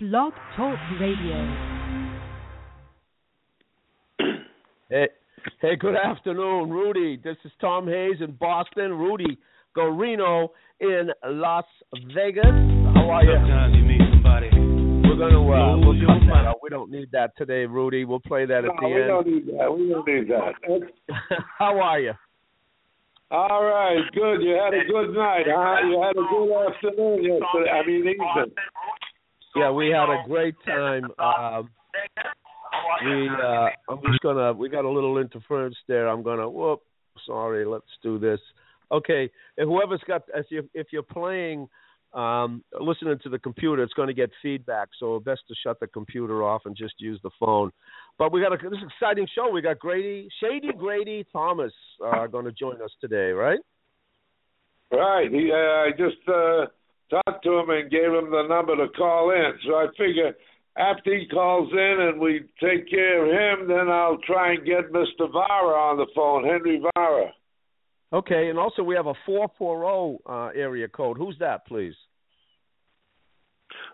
Blog Talk Radio. Hey, hey, good afternoon, Rudy. This is Tom Hayes in Boston. Rudy Guarino in Las Vegas. How are you? Sometimes you meet somebody. We're gonna uh, we'll cut that out. We don't need that today, Rudy. We'll play that at No, we the don't need that. We don't need that. How are you? All right, good. You had a good night, huh? You had a good afternoon yesterday. I mean, evening. Yeah, we had a great time. Um, we uh, I'm just gonna we got a little interference there. I'm gonna whoop. Sorry, let's do this. Okay, and whoever's got if you if you're playing um listening to the computer, it's going to get feedback. So best to shut the computer off and just use the phone. But we got a this exciting show. We got Grady Shady Grady Thomas uh, going to join us today, right? Right. He, uh, I just uh, talked to him and gave him the number to call in. So I figure after he calls in and we take care of him, then I'll try and get Mr. Vara on the phone, Henry Vara. Okay, and also we have a four four zero uh, area code. Who's that, please?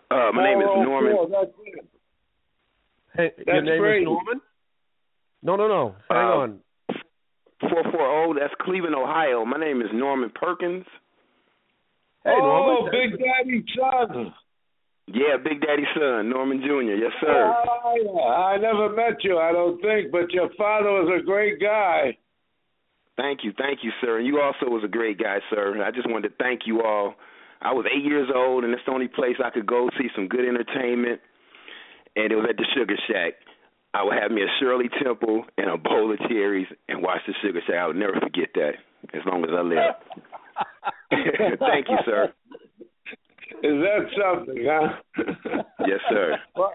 Uh, my name is Norman. That's it. Hey, your name Brady. is Norman? No, no, no. Hang Uh, on. Four four zero. That's Cleveland, Ohio. My name is Norman Perkins. Hey, oh, Norman. Big Daddy son. Yeah, Big Daddy's son, Norman Jr. Yes, sir. Oh, I, I never met you, I don't think, but your father was a great guy. Thank you, thank you, sir. And you also was a great guy, sir. I just wanted to thank you all. I was eight years old, and it's the only place I could go see some good entertainment, and it was at the Sugar Shack. I would have me a Shirley Temple and a bowl of cherries and watch the Sugar Shack. I would never forget that as long as I live. thank you, sir. Is that something, huh? Yes, sir. Well,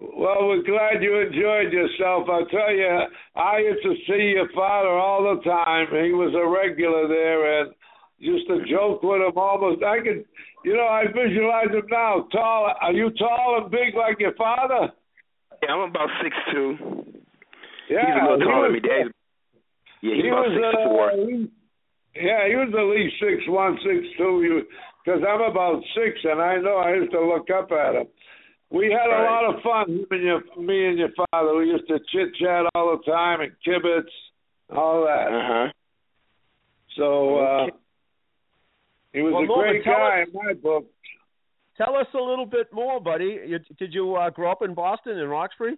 well, we're glad you enjoyed yourself. I'll tell you, I used to see your father all the time. He was a regular there and used to joke with him almost. I could, you know, I visualize him now. Tall. Are you tall and big like your father? Yeah, I'm about six two. Yeah, He's a little taller than me. Dad's, yeah, he's he about was, six uh, four. he- yeah, he was at least six one, six two. You, because I'm about six, and I know I used to look up at him. We had a Right. lot of fun, him and your, me and your father. We used to chit chat all the time and kibitz, all that. Uh huh. So uh, he was Well, a Norman, great tell guy us- in my book. Tell us a little bit more, buddy. You, did you uh, grow up in Boston in Roxbury?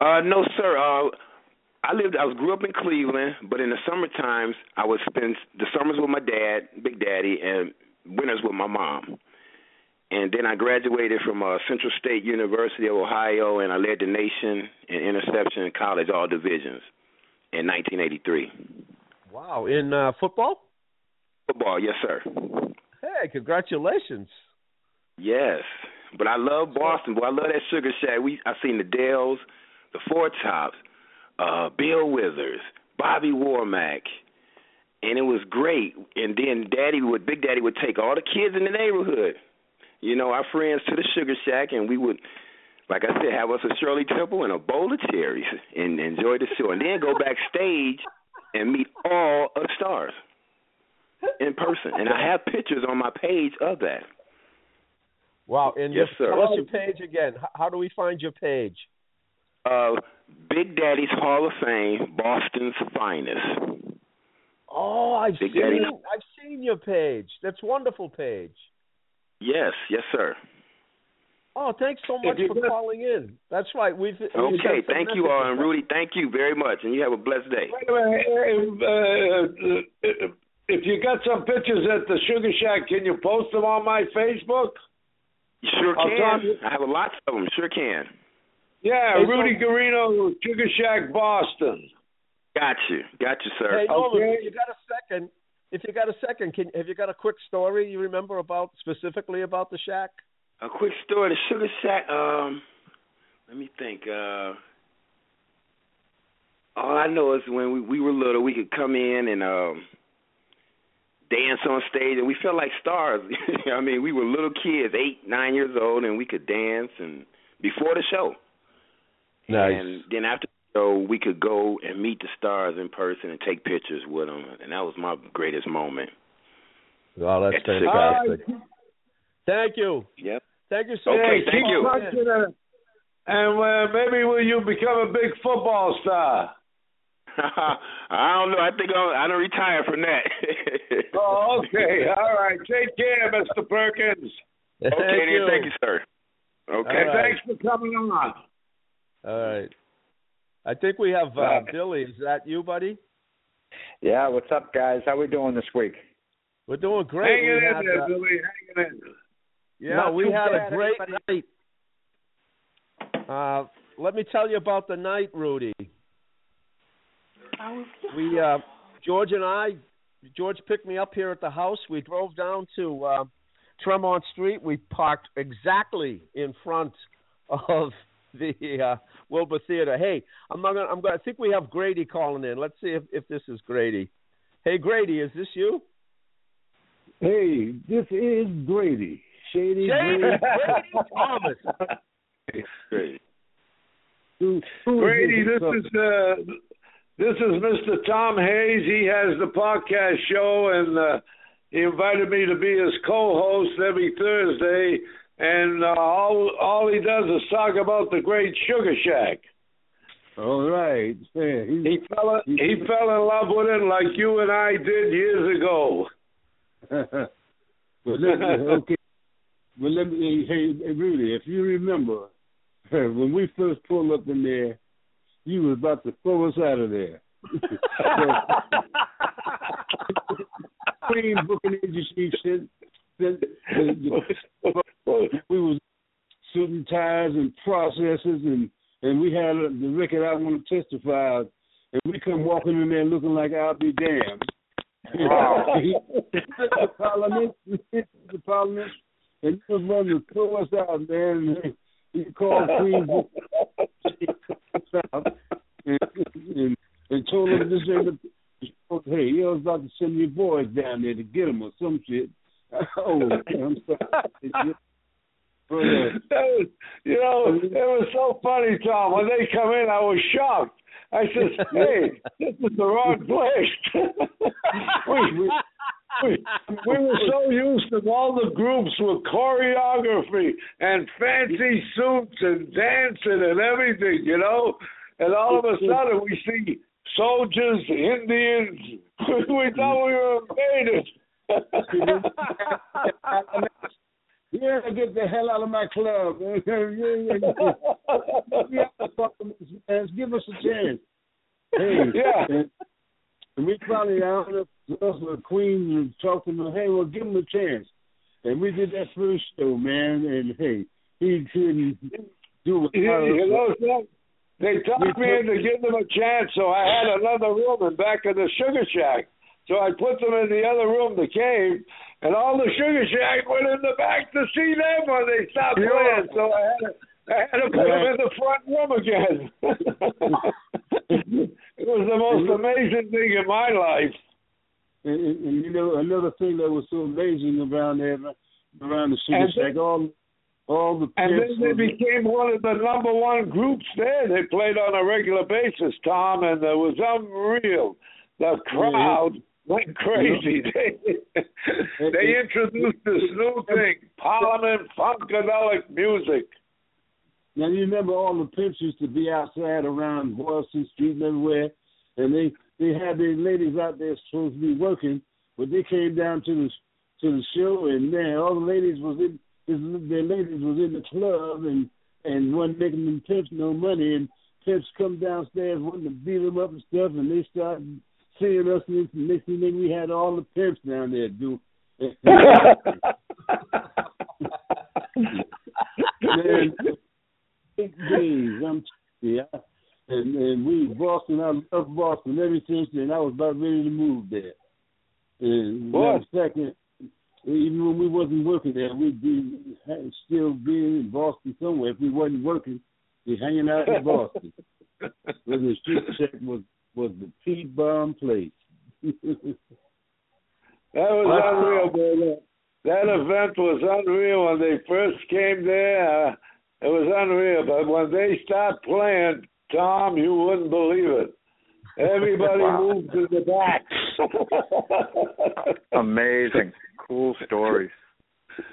Uh, no, sir. Uh, I lived. I was grew up in Cleveland, but in the summer times, I would spend the summers with my dad, Big Daddy, and winters with my mom. And then I graduated from uh, Central State University of Ohio, and I led the nation in interception in college, all divisions, in 1983. Wow, in uh, football? Football, yes, sir. Hey, congratulations. Yes, but I love Boston. Boy, I love that Sugar Shack. We I seen the Dells, the Four Tops, uh, Bill Withers, Bobby Womack, and it was great. And then Daddy would, Big Daddy would take all the kids in the neighborhood, you know, our friends to the Sugar Shack, and we would, like I said, have us a Shirley Temple and a bowl of cherries and enjoy the show, and then go backstage and meet all of the stars in person. And I have pictures on my page of that. Wow, and Yes, just sir. tell us your page again. How do we find your page? uh, Big Daddy's Hall of Fame, Boston's finest. Oh, I've Big seen Daddy. I've seen your page. That's wonderful page. Yes, yes, sir. Oh, thanks so much for could- calling in. That's right. We've we've Okay, thank you all, and. Rudy, thank you very much, and you have a blessed day. Wait a minute. Uh, uh, uh, if you got some pictures at the Sugar Shack, can you post them on my Facebook? You sure I'll can. you- I have a lots of them. Sure can. Yeah, Hey, Rudy so- Guarino, Sugar Shack, Boston. Got you, got you, sir. Hey, Norman, Okay. if you got a second, if you got a second, can have you got a quick story you remember about specifically about the shack? A quick story: the Sugar Shack. Um, let me think. Uh, all I know is when we, we were little, we could come in and um, dance on stage, and we felt like stars. I mean, we were little kids, eight, nine years old, and we could dance and before the show. And then after the show, we could go and meet the stars in person and take pictures with them, and that was my greatest moment. Oh, that's At fantastic. Uh, Thank you. Yep. Thank you so Okay, much. thank you. punching. And uh, maybe will you become a big football star? I don't know. I think I'll, I don't retire from that. Oh, okay. All right. Take care, Mr. Perkins. Thank okay, you. then. Thank you, sir. Okay. All right. Thanks for coming on. All right. I think we have uh, Billy. Is that you, buddy? Yeah, what's up, guys? How we doing this week? We're doing great. Hanging We it in had, there, uh, Billy. Hang it in. Yeah, Not we had bad, a great everybody. night. Uh, let me tell you about the night, Rudy. We uh, George and I, George picked me up here at the house. We drove down to uh, Tremont Street. We parked exactly in front of the uh, Wilbur Theater. Hey, I'm not gonna. I'm gonna. I think we have Grady calling in. Let's see if if this is Grady. Hey, Grady, is this you? Hey, this is Grady. Shady, Shady Grady. Grady Thomas. Great. Who- who is Brady, this? this is uh, this is Mr. Tom Hayes. He has the podcast show, and uh, he invited me to be his co-host every Thursday. And uh, all all he does is talk about the great Sugar Shack. All right. Yeah, he- He fell he fell in love with it like you and I did years ago. but let me, okay. Well, let me, hey, hey, Rudy, if you remember, when we first pulled up in there, you was about to throw us out of there. Queen booking agency sent, the, the, we was suiting ties and processes and and we had the record I want to testify and we come walking in there looking like I'll be damned. Wow. the parliament the parliament and he was running to throw us out, man. He called Queen and, and, and told him this ain't a, hey, you was about to send your boys down there to get him or some shit. Oh, I'm sorry. That was, you know, it was so funny, Tom. When they come in, I was shocked. I said, "Hey, this is the wrong place." we, we, we, we were so used to all the groups with choreography and fancy suits and dancing and everything, you know. And all of a sudden, we see soldiers, Indians. we thought we were invaded. Yeah, get the hell out of my club. yeah, yeah. Give us a chance. Hey, Yeah. And, we finally out us the Queen and talked to him. Hey, well, give him a chance. And we did that first show, man. And hey, he couldn't do it. You, you know? They talked me into giving them a chance, so I had another woman back in the Sugar Shack. So I put them in the other room, the cave, and all the Sugar Shack went in the back to see them when they stopped playing. So I had to, I had to put them in the front room again. it was the most amazing thing in my life. And, and, and you know another thing that was so amazing around there, around the Sugar And Shack, all all the And then they became one of the number one groups there. They played on a regular basis, Tom, and it was unreal. The crowd went crazy. They they introduced this new thing, Parliament Funkadelic music. Now you remember all the pimps used to be outside around Boylston Street and everywhere, and they they had their ladies out there supposed to be working, but they came down to the to the show, and man, all the ladies was in their ladies was in the club and and wasn't making them pimps no money, and pimps come downstairs wanting to beat them up and stuff, and they started seeing us, and next thing we had all the pimps down there do. man, big days. I'm yeah. And and we Boston, I love Boston ever since uh, then. I was about ready to move there. And of fact, even when we wasn't working there, we'd be still being in Boston somewhere. If we wasn't working, we hanging out in Boston. Because the street check was was the P bomb place. That was unreal, brother. That event was unreal when they first came there. Uh, it was unreal, but when they stopped playing, Tom, you wouldn't believe it. Everybody Wow. moved to the back. Amazing. Cool stories.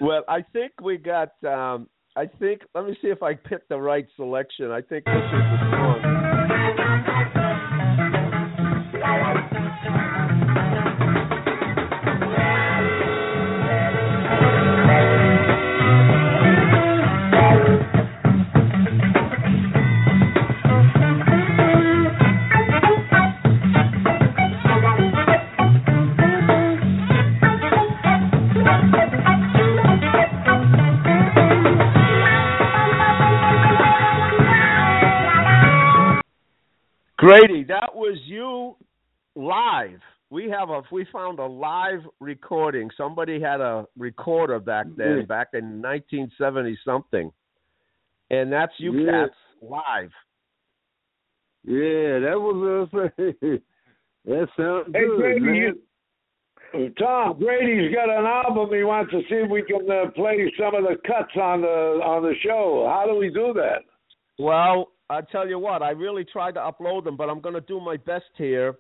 Well, I think we got. um I think. Let me see if I picked the right selection. I think this is the song. Grady, that was you live. We have a we found a live recording. Somebody had a recorder back then, Yeah. back in 1970 something, and that's you Yeah. cats live. Yeah, that was uh, that sounds Hey, good, Grady, man. you, Tom Grady's got an album. He wants to see if we can uh, play some of the cuts on the on the show. How do we do that? Well, I tell you what, I really tried to upload them, but I'm going to do my best here.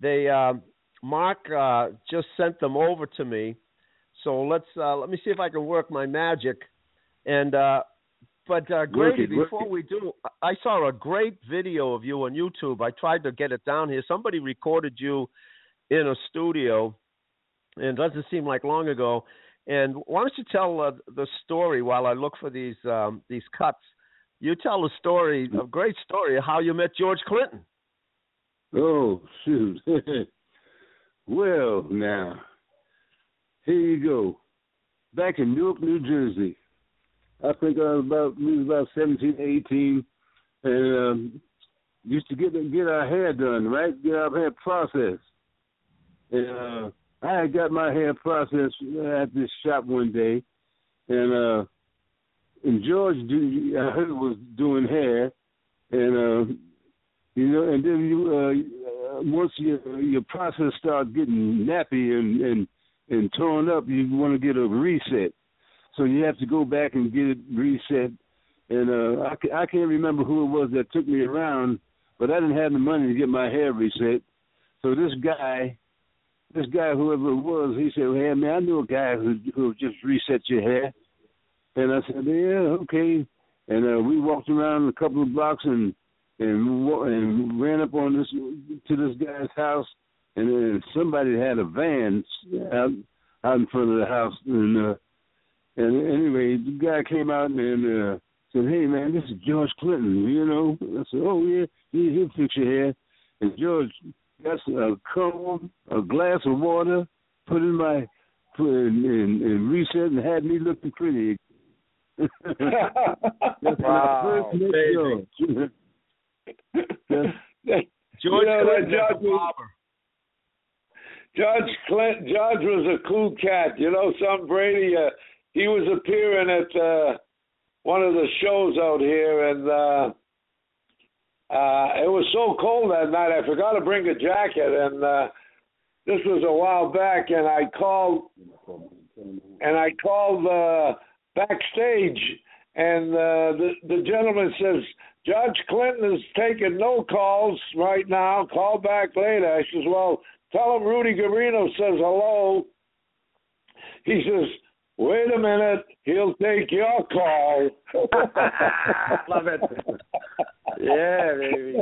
They um, Mark uh, just sent them over to me, so let's uh, let me see if I can work my magic. And uh, but uh, Grady, before we do, I saw a great video of you on YouTube. I tried to get it down here. Somebody recorded you in a studio, and it doesn't seem like long ago. And why don't you tell uh, the story while I look for these um, these cuts? You tell a story, a great story of how you met George Clinton. Oh shoot. well now. Here you go. Back in Newark, New Jersey. I think I was about we was about seventeen, eighteen and um used to get get our hair done, right? Get our hair processed. And uh I had got my hair processed at this shop one day and uh and George do I heard was doing hair and uh you know, and then you uh, uh once your your process starts getting nappy and and and torn up, you want to get a reset. So you have to go back and get it reset. And uh I I can't remember who it was that took me around, but I didn't have the money to get my hair reset. So this guy, this guy whoever it was, he said, "Hey man, I know a guy who who just reset your hair." And I said, "Yeah, okay." And uh, we walked around a couple of blocks and and and ran up on this to this guy's house, and then somebody had a van out out in front of the house, and uh, and anyway, the guy came out and uh, said, "Hey man, this is George Clinton," you know. I said, "Oh yeah, he, he'll fix your hair." And George got a comb, a glass of water, put in my put in, in, in reset, and had me looking pretty. That's when I Wow, first amazing. George. George You know, Clinton that a George. Judge Clint Judge was a cool cat. You know, some Brady. Uh, he was appearing at uh, one of the shows out here, and uh, uh, it was so cold that night. I forgot to bring a jacket, and uh, this was a while back. And I called, and I called uh, backstage, and uh, the the gentleman says. George Clinton is taking no calls right now. Call back later. I says, well, tell him Rudy Guarino says hello. He says, wait a minute, he'll take your call. Love it. Yeah, baby.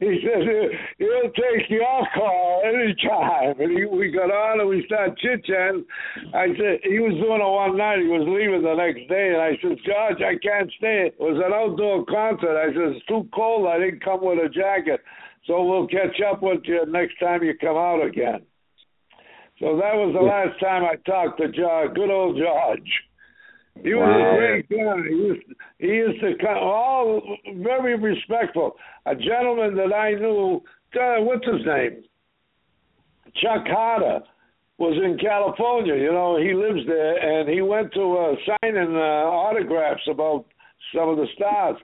He says he'll take your call anytime. And he, we got on and we started chit chatting. I said he was doing it one night. He was leaving the next day, and I said, George, I can't stay. It was an outdoor concert. I said it's too cold. I didn't come with a jacket, so we'll catch up with you next time you come out again. So that was the last time I talked to George. Good old George. He was Wow. a great guy. He used, he used to come, all very respectful. A gentleman that I knew, uh, what's his name? Chuck Harder was in California. You know, he lives there, and he went to uh, signing uh, autographs about some of the stars,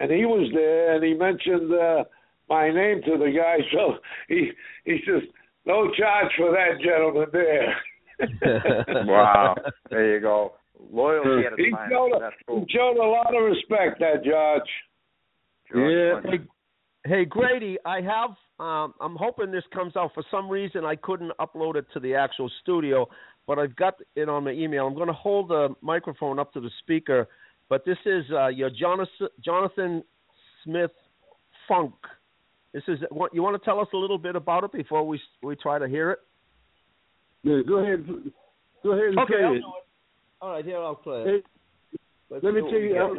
and he was there, and he mentioned uh, my name to the guy. So he he says, "No charge for that gentleman there." Wow. There you go. Loyalty at its He finest. showed, a, That's he showed a lot of respect, that Judge. George Yeah. Clinton. Hey Grady, I have. Um, I'm hoping this comes out. For some reason, I couldn't upload it to the actual studio. but I've got it on my email. I'm going to hold the microphone up to the speaker, but this is uh, your Jonathan, Jonathan Smith Funk. This is what you want to tell us a little bit about it before we we try to hear it. Yeah, go ahead. Go ahead and okay, play I'll it. All right, here I'll play it. Let's me tell you, I'm,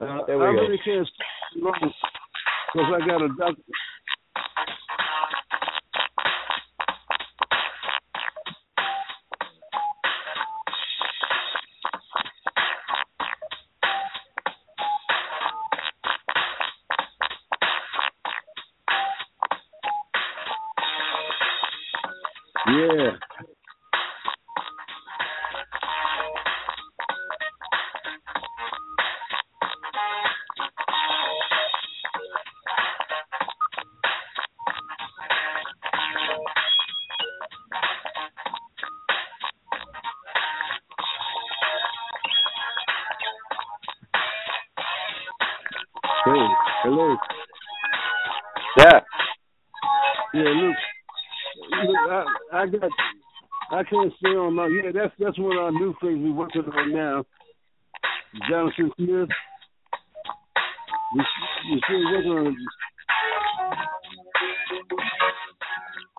I'm, uh, There we I go. really can't stay long because I got a doctor. Yeah. I, got, I can't stay on my. Yeah, that's that's one of our new things we're working on now. Jonathan Smith. We we still working on.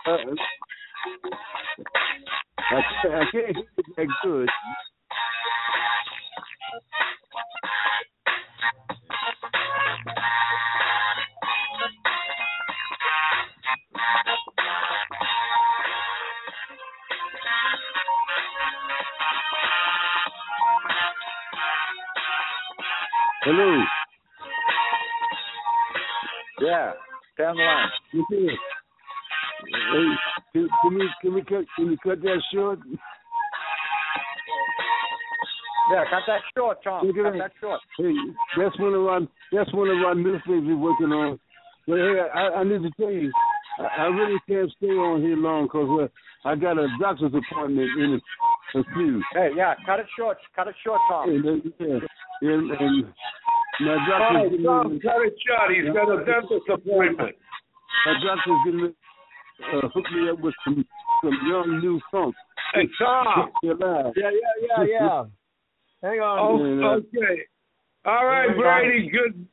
Uh, I I can't hear it that good. Hey, can, can we can we cut can we cut that short? Yeah, cut that short, Tom. Look at Cut that. that short. Hey, that's one of our that's one of our new things we're working on. But hey, I, I need to tell you, I, I really can't stay on here long because uh, I got a doctor's appointment in a, a few. Hey, yeah, cut it short. Cut it short, Tom. And, uh, yeah, and, and my All doctor's right, getting Tom, cut it short. He's got a dentist appointment. My doctor's getting ready to, uh, hook me up with some some young new funk. Hey, Tom. Yeah, yeah, yeah, yeah. Hang on. Oh, Yeah. okay. All right, Grady. Good,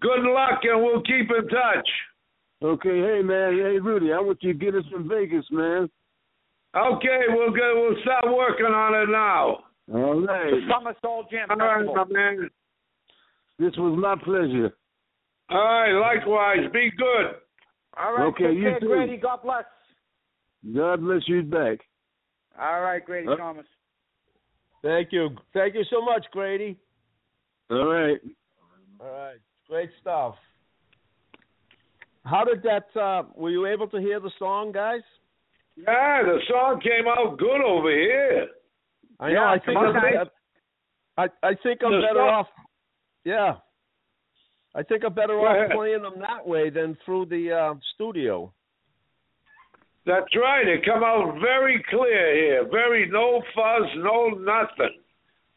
good luck, and we'll keep in touch. Okay, hey man, hey Rudy, I want you to get us from Vegas, man. Okay, we'll go. We'll start working on it now. All right. The Summer Soul Jam All right, Festival. my man. This was my pleasure. All right, likewise. Be good. All right, Okay, take you care, too. Grady. God bless. God bless you back. All right, Grady Uh, Thomas. Thank you. Thank you so much, Grady. All right. All right. Great stuff. How did that uh were you able to hear the song, guys? Yeah, the song came out good over here. I know Yeah, I think come I'm, I I think I'm The better song- off Yeah. I think I'm better Go off ahead. playing them that way than through the uh studio. That's right. It come out very clear here. Very no fuzz, no nothing.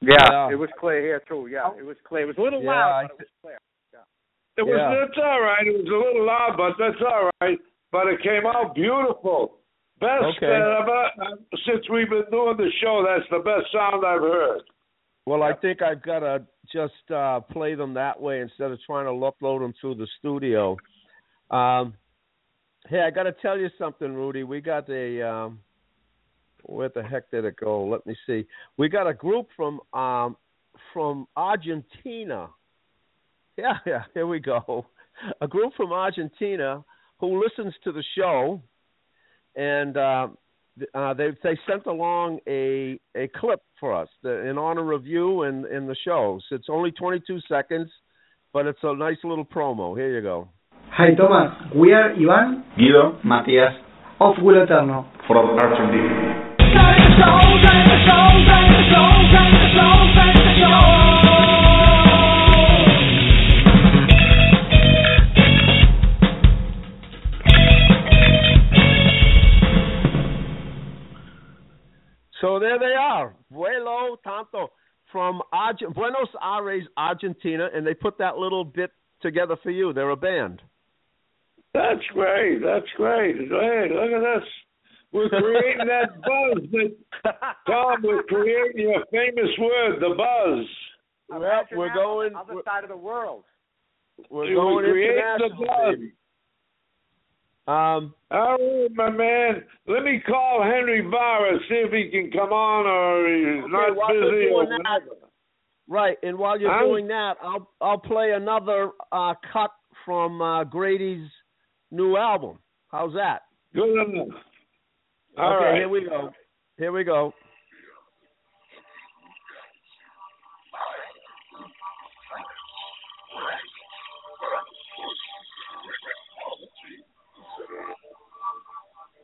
Yeah, Yeah. it was clear here too. Yeah, it was clear. It was a little Yeah, loud, but it was clear. It was. Yeah. It's all right. It was a little loud, but that's all right. But it came out beautiful. Best Okay. about, uh, since we've been doing the show. That's the best sound I've heard. Well, I think I've got to just uh, play them that way instead of trying to upload them through the studio. Um, hey, I got to tell you something, Rudy. We got a um, where the heck did it go? Let me see. We got a group from um, from Argentina. Yeah, yeah. Here we go. A group from Argentina who listens to the show, and uh, uh, they they sent along a a clip for us the, in honor of you and in the show. So it's only 22 seconds, but it's a nice little promo. Here you go. Hi Thomas, we are Ivan, Guido Matías of Will Eterno. from Argentina. There they are, Vuelo Tanto from Arge- Buenos Aires, Argentina, and they put that little bit together for you. They're a band. That's great. That's great. Hey, look at this. we're creating that buzz that Tom, we're creating your famous word, the buzz. Well, we're going. other We're, side of the world. we're We going create the international, buzz. baby. Um, All right, my man. Let me call Henry Vara, see if he can come on or he's Okay, not busy or doing that, right, and while you're I'm- doing that, I'll I'll play another uh, cut from uh, Grady's new album. How's that? Good enough. All okay, right. here we go. Here we go.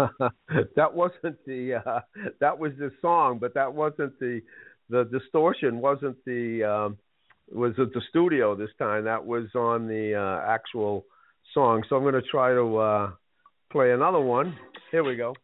that wasn't the uh, that was the song, but that wasn't the the distortion wasn't the um, was at the studio this time. That was on the uh, actual song. So I'm going to try to uh, play another one. Here we go.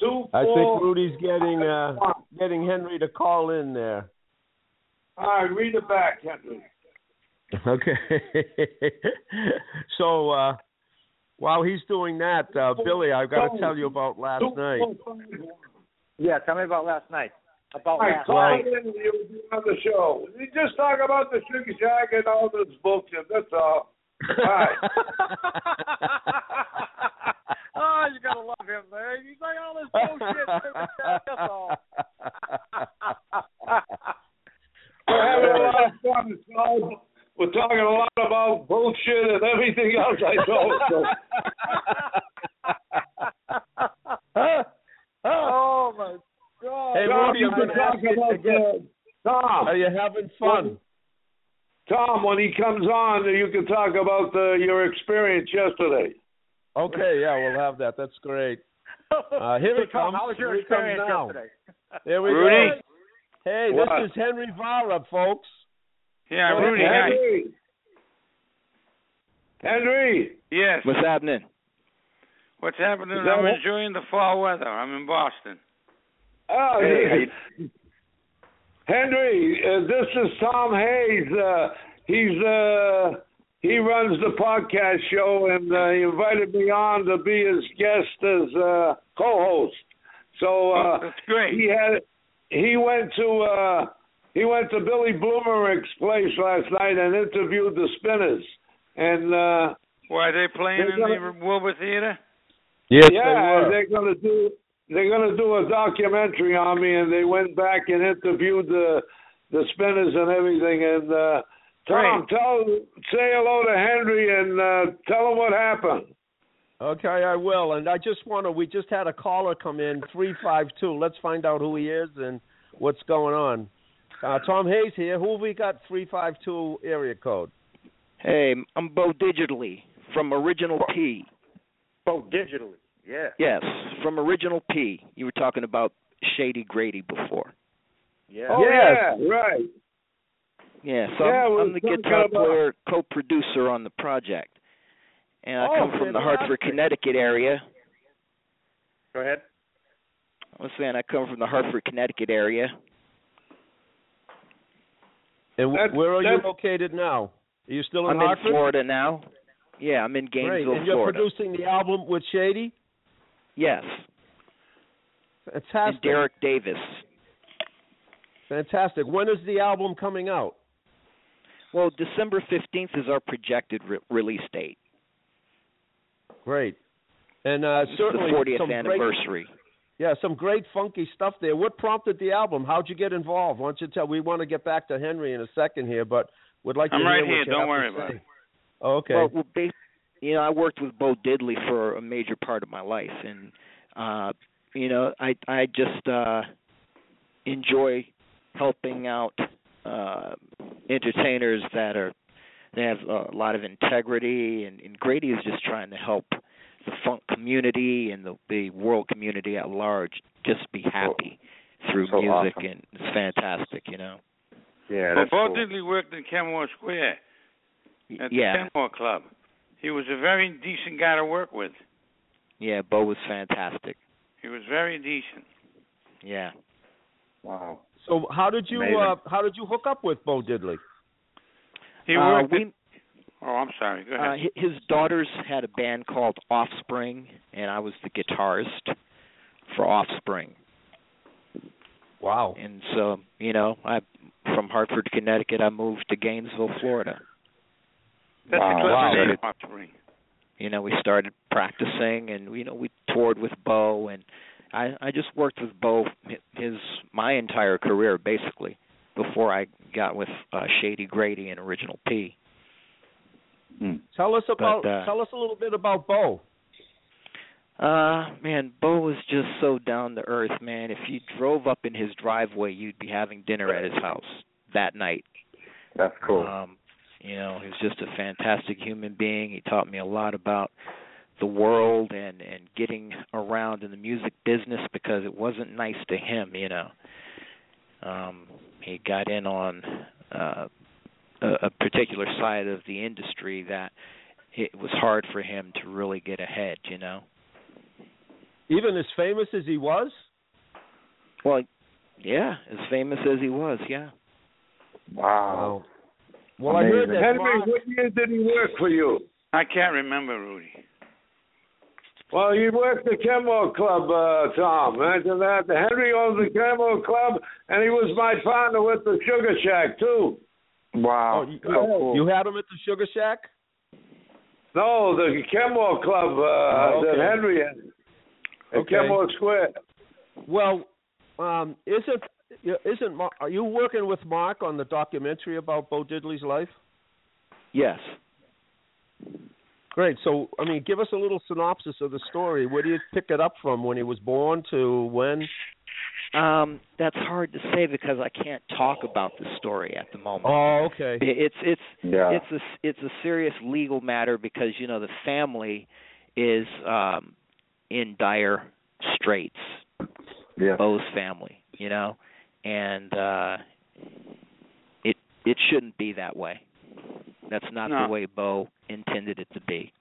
Two, I four. think Rudy's getting uh, getting Henry to call in there. All right, read it back, Henry. Okay. so uh, while he's doing that, uh, Billy, I've got to tell you about last Two, night. four, five, one. Yeah, tell me about last night. About All right, last call night. in you'll on the show. You just talk about the sugar shack and all this bullshit. That's all. all. right. you gotta love him, man. He's like all this bullshit. That's all. We're having a lot of fun. It's We're talking a lot about bullshit and everything else I told. So. oh my God. Hey, Tom, Rudy, you I'm gonna ask you about again. uh, Tom. Are you having fun? Tom, when he comes on, you can talk about uh, your experience yesterday. Okay, yeah, we'll have that. That's great. Uh, here Hey, it Tom, comes. How was your Here it comes experience now. yesterday? There we Rudy? go. Hey, What? this is Henry Vara, folks. Yeah, Well, Rudy. Hi. Henry. Henry. Yes. What's happening? What's happening? I'm what- enjoying the fall weather. I'm in Boston. Oh, Hey, yeah. Henry, uh, this is Tom Hayes. Uh, he's uh, he runs the podcast show, and uh, he invited me on to be his guest as uh, co-host. So uh, That's great. he had he went to uh, he went to Billy Bloomerick's place last night and interviewed the Spinners, and uh, Why are they playing in gonna- the Wilbur Theater? Yes, yeah, they were. they're gonna do they're gonna do a documentary on me, and they went back and interviewed the the spinners and everything. And uh, Tom, tell say hello to Henry and uh, tell him what happened. Okay, I will. And I just want to. We just had a caller come in, three five two. Let's find out who he is and what's going on. Uh, Tom Hayes here. Who have we got? Three five two area code. Hey, I'm Bo Digitally from Original P. Oh, digitally. Yeah. Yes, from Original P. You were talking about Shady Grady before. Yeah. Oh Yes. yeah, right. Yeah, so Yeah, I'm, I'm the guitar uh, player, co-producer on the project, and I Oh, come from the Hartford, fantastic. Connecticut area. Go ahead. I was saying I come from the Hartford, Connecticut area. And That's- where are you located now? Are you still in I'm Hartford? in Florida now. Yeah, I'm in Great. Gainesville, And you're Florida. producing the album with Shady. yes, and Fantastic. Derek Davis. Fantastic. When is the album coming out? Well, December 15th is our projected re- release date. Great. And uh, It's certainly the 40th some great, anniversary. yeah, some great funky stuff there. What prompted the album? How'd you get involved? Why don't you tell? We want to get back to Henry in a second here, but we'd like to I'm hear right what here. you Don't worry about say. it. Okay. Well, well bas- you know, I worked with Bo Diddley for a major part of my life, and uh, you know, I I just uh, enjoy helping out uh, entertainers that are they have a lot of integrity, and, and Grady is just trying to help the funk community and the the world community at large just be happy through so music, awesome. and it's fantastic, you know. Yeah, Well, that's Bo cool. Diddley worked in Kenmore Square at yeah, the Kenmore Club. He was a very decent guy to work with. yeah, Bo was fantastic. He was very decent. Yeah. Wow. So how did you uh, how did you hook up with Bo Diddley? He uh, worked. we, at, oh, I'm sorry. Go Uh, ahead. hi- his daughters had a band called Offspring, and I was the guitarist for Offspring. Wow. And so, you know, I from Hartford, Connecticut, I moved to Gainesville, Florida. That's wow, a clever wow. name, Offspring. You know, we started practicing, and you know, we toured with Bo, and I I just worked with Bo his my entire career basically before I got with uh, Shady Grady and Original P. Hmm. Tell us about uh, tell us a little bit about Bo. Uh, man, Bo was just so down to earth, man. If you drove up in his driveway, you'd be having dinner at his house that night. That's cool. Um, you know, he was just a fantastic human being. He taught me a lot about the world and and getting around in the music business because it wasn't nice to him, you know. Um, he got in on uh a, a particular side of the industry that it was hard for him to really get ahead, you know. Even as famous as he was? Well, yeah, as famous as he was, yeah. wow. Well, I heard Amazing. that Henry, Mark, what year did he work for you? I can't remember, Rudy. Well, he worked the Kenmore Club, uh, Tom. Imagine that. Henry owns the Kenmore Club, and he was my partner with the Sugar Shack too. Wow. oh, you, so cool. you had him at the Sugar Shack? No, the Kenmore Club uh, Oh, okay. that Henry had at Okay. Kenmore Square. Well, um, isn't isn't Mark, are you working with Mark on the documentary about Bo Diddley's life? Yes. Great. So, I mean, give us a little synopsis of the story. Where do you pick it up from? When he was born to when? Um, that's hard to say because I can't talk about the story at the moment. Oh, okay. It's it's Yeah. it's a it's a serious legal matter because you know the family is um in dire straits. yeah. Bo's family, you know, and uh it it shouldn't be that way. That's not No. the way Bo intended it to be.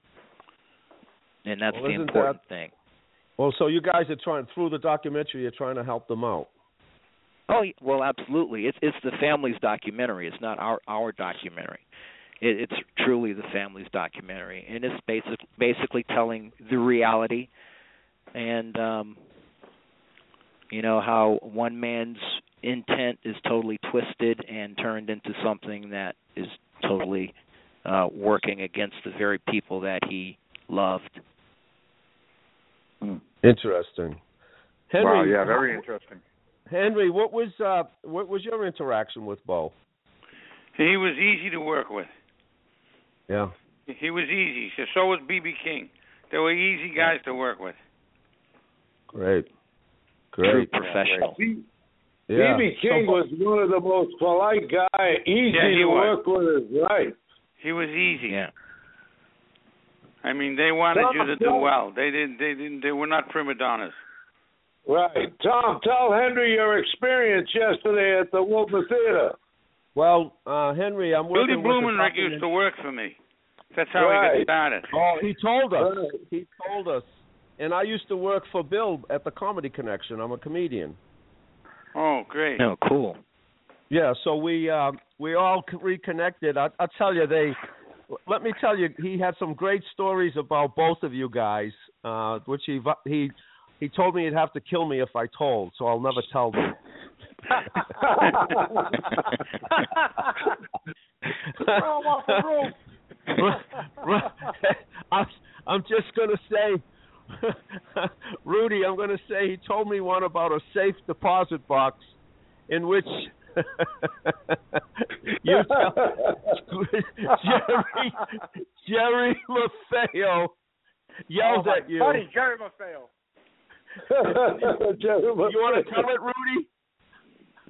And that's Well, the important thing. Well, so you guys are trying through the documentary. You're trying to help them out. Oh well, absolutely. It's it's the family's documentary. It's not our our documentary. It, it's truly the family's documentary, and it's basic, basically telling the reality, and um, you know how one man's intent is totally twisted and turned into something that is totally uh, working against the very people that he loved. Interesting. Henry, wow, yeah, very interesting. Henry, what was uh, what was your interaction with Bo? He was easy to work with. Yeah. He was easy. So, so was BB King. They were easy guys to work with. Great. True Great. professional. Yeah. BB King So- was one of the most polite guy, easy Yeah, to was. work with. his right. He was easy. Yeah. I mean, they wanted Tom, you to do well. They didn't. They didn't. They were not prima donnas. Right. Tom, tell Henry your experience yesterday at the Wilbur Theater. Well, uh, Henry, I'm Billy working with the Blumenreich document- used to work for me. That's how he Right. got started. Oh, he told us. Right. He told us. And I used to work for Bill at the Comedy Connection. I'm a comedian. Oh, great. No, cool. Yeah, so we uh, we all reconnected. I, I'll tell you, they. Let me tell you, he had some great stories about both of you guys, uh, which he he he told me he'd have to kill me if I told, so I'll never tell them. Throw him off the roof. I'm, I'm just going to say, Rudy, I'm going to say he told me one about a safe deposit box in which you tell Jerry Jerry Maffeo yells oh, at you. Buddy, Jerry Maffeo. You want to tell it, Rudy?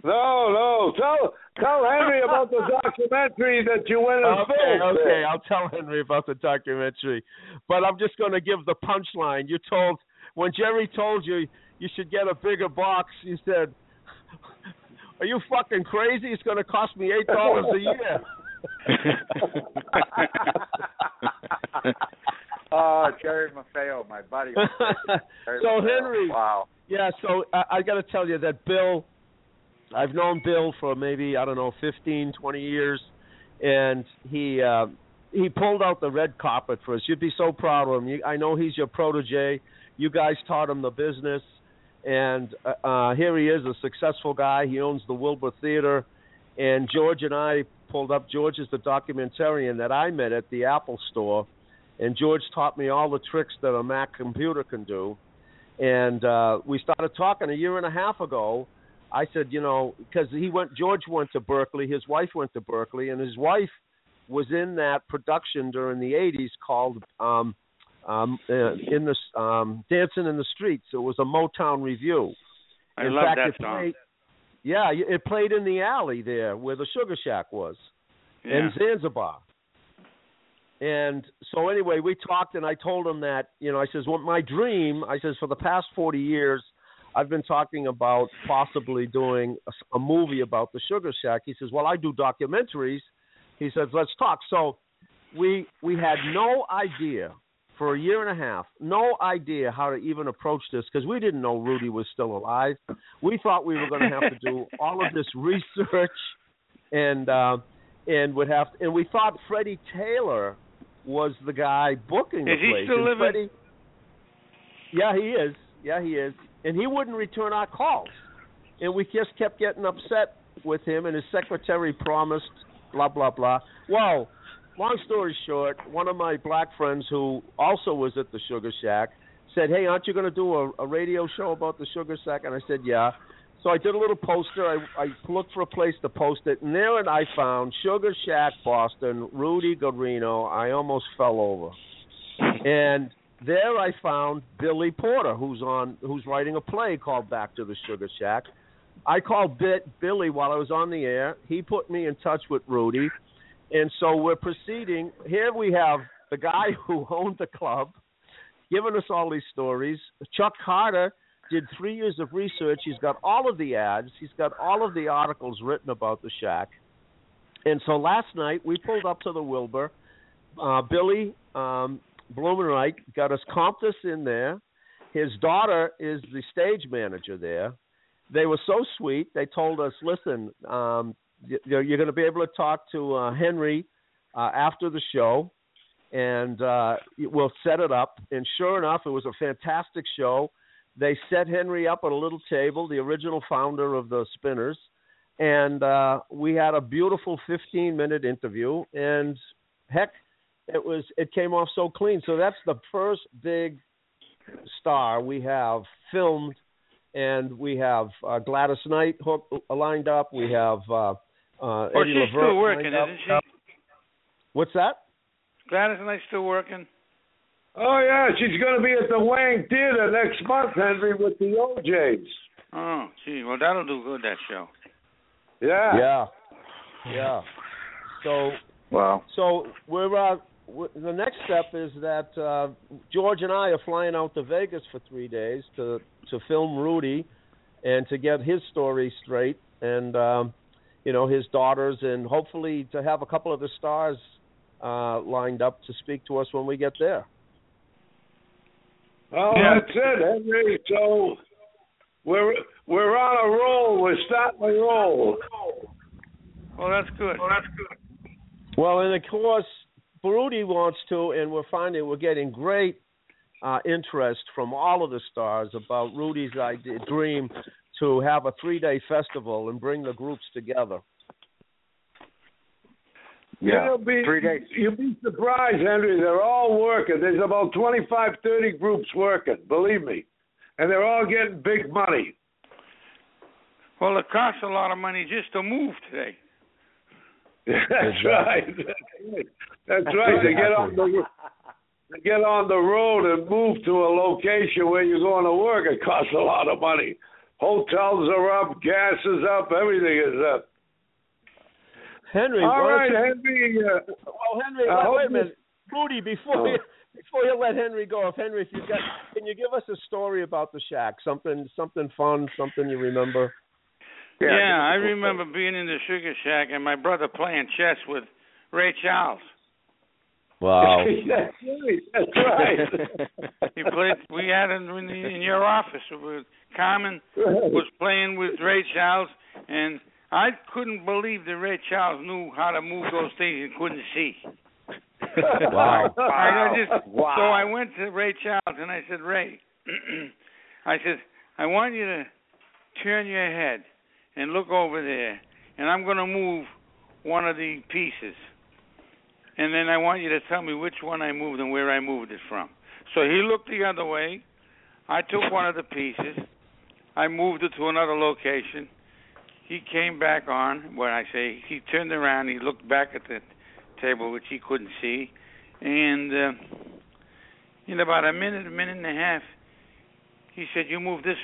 No, no. Tell tell Henry about the documentary that you went and Okay, filmed. okay, I'll tell Henry about the documentary. But I'm just going to give the punchline. You told when Jerry told you you should get a bigger box. You said, "Are you fucking crazy? It's going to cost me eight dollars a year." oh, Jerry Maffeo, my buddy. So Maffeo. Henry, Wow. yeah. So I, I got to tell you that Bill, I've known Bill for maybe I don't know 15, 20 years, and he uh, he pulled out the red carpet for us. You'd be so proud of him. You, I know he's your protege. You guys taught him the business, and uh, uh, here he is, a successful guy. He owns the Wilbur Theater, and George and I pulled up. George is the documentarian that I met at the Apple Store, and George taught me all the tricks that a Mac computer can do. And uh, we started talking a year and a half ago. I said, you know, because he went, George went to Berkeley, his wife went to Berkeley, and his wife was in that production during the '80s called um, um, uh, in the um, Dancing in the Streets. It was a Motown review. I in love fact, that it song. Played, yeah, it played in the alley there where the Sugar Shack was Yeah. in Zanzibar. And so anyway, we talked, and I told him that you know I says, well, my dream. I says for the past forty years, I've been talking about possibly doing a, a movie about the Sugar Shack. He says, well, I do documentaries. He says, let's talk. So we we had no idea for a year and a half, no idea how to even approach this because we didn't know Rudy was still alive. We thought we were going to have to do all of this research and uh, and would have to, and we thought Freddie Taylor was the guy booking the place. Is he still and living? Freddie, yeah, he is. Yeah, he is. And he wouldn't return our calls. And we just kept getting upset with him and his secretary promised blah blah blah. Well, long story short, one of my black friends who also was at the Sugar Shack said, "Hey, aren't you going to do a, a radio show about the Sugar Shack?" And I said, "Yeah." So I did a little poster. I, I looked for a place to post it, and there and I found Sugar Shack Boston, Rudy Guarino. I almost fell over, and there I found Billy Porter, who's on, who's writing a play called Back to the Sugar Shack. I called Bit Billy while I was on the air. He put me in touch with Rudy, and so we're proceeding. Here we have the guy who owned the club giving us all these stories. Chuck Carter did three years of research. He's got all of the ads. He's got all of the articles written about the shack. And so last night we pulled up to the Wilbur. Uh, Billy um, Blumenreich got us Comptus in there. His daughter is the stage manager there. They were so sweet. They told us, "Listen, um, you're, you're going to be able to talk to uh, Henry uh, after the show, and uh, we'll set it up." And sure enough, it was a fantastic show. They set Henry up at a little table, the original founder of the Spinners, and uh, we had a beautiful 15 minute interview. And heck, it was it came off so clean. So that's the first big star we have filmed, and we have uh, Gladys Knight hook, lined up. We have uh, uh, Oh, Eddie she's Levert still working, isn't she? What's that? Gladys Knight still working? Oh yeah, she's going to be at the Wang Theater next month, Henry, with the O'Jays. Oh, gee, well that'll do good that show. Yeah. Yeah, yeah. So Wow. So we're uh, w- the next step is that uh, George and I are flying out to Vegas for three days to to film Rudy and to get his story straight and um, you know his daughters and hopefully to have a couple of the stars uh, lined up to speak to us when we get there. Well, Yeah. that's it, Henry. So we're we're on a roll. We're starting to roll. Well, that's good. Well, that's good. Well, and of course, Rudy wants to, and we're finding we're getting great uh, interest from all of the stars about Rudy's idea, dream to have a three-day festival and bring the groups together. You'll be, Three days. You'll be surprised, Henry. They're all working. There's about 25, 30 groups working. Believe me, and they're all getting big money. Well, it costs a lot of money just to move today. That's right. That's right. To get on the to get on the road and move to a location where you're going to work, it costs a lot of money. Hotels are up, gas is up, everything is up. Henry, All why right, don't you- Henry. Uh, Well, Henry, I wait, wait a minute, Rudy. Before Oh. you before you let Henry go, if Henry, if you got, can you give us a story about the shack? Something, something fun, something you remember? Yeah, I remember being in the Sugar Shack and my brother playing chess with Ray Charles. Wow. that's right. That's right. He played. We had him in, the, in your office. With Carmen was playing with Ray Charles, and I couldn't believe that Ray Charles knew how to move those things and couldn't see. Wow. I, I just Wow. so I went to Ray Charles and I said, Ray, I said, I want you to turn your head and look over there, and I'm going to move one of the pieces, and then I want you to tell me which one I moved and where I moved it from. So he looked the other way. I took one of the pieces. I moved it to another location. He came back on. When I say he turned around, he looked back at the table, which he couldn't see, and uh, in about a minute, a minute and a half, he said, "You move this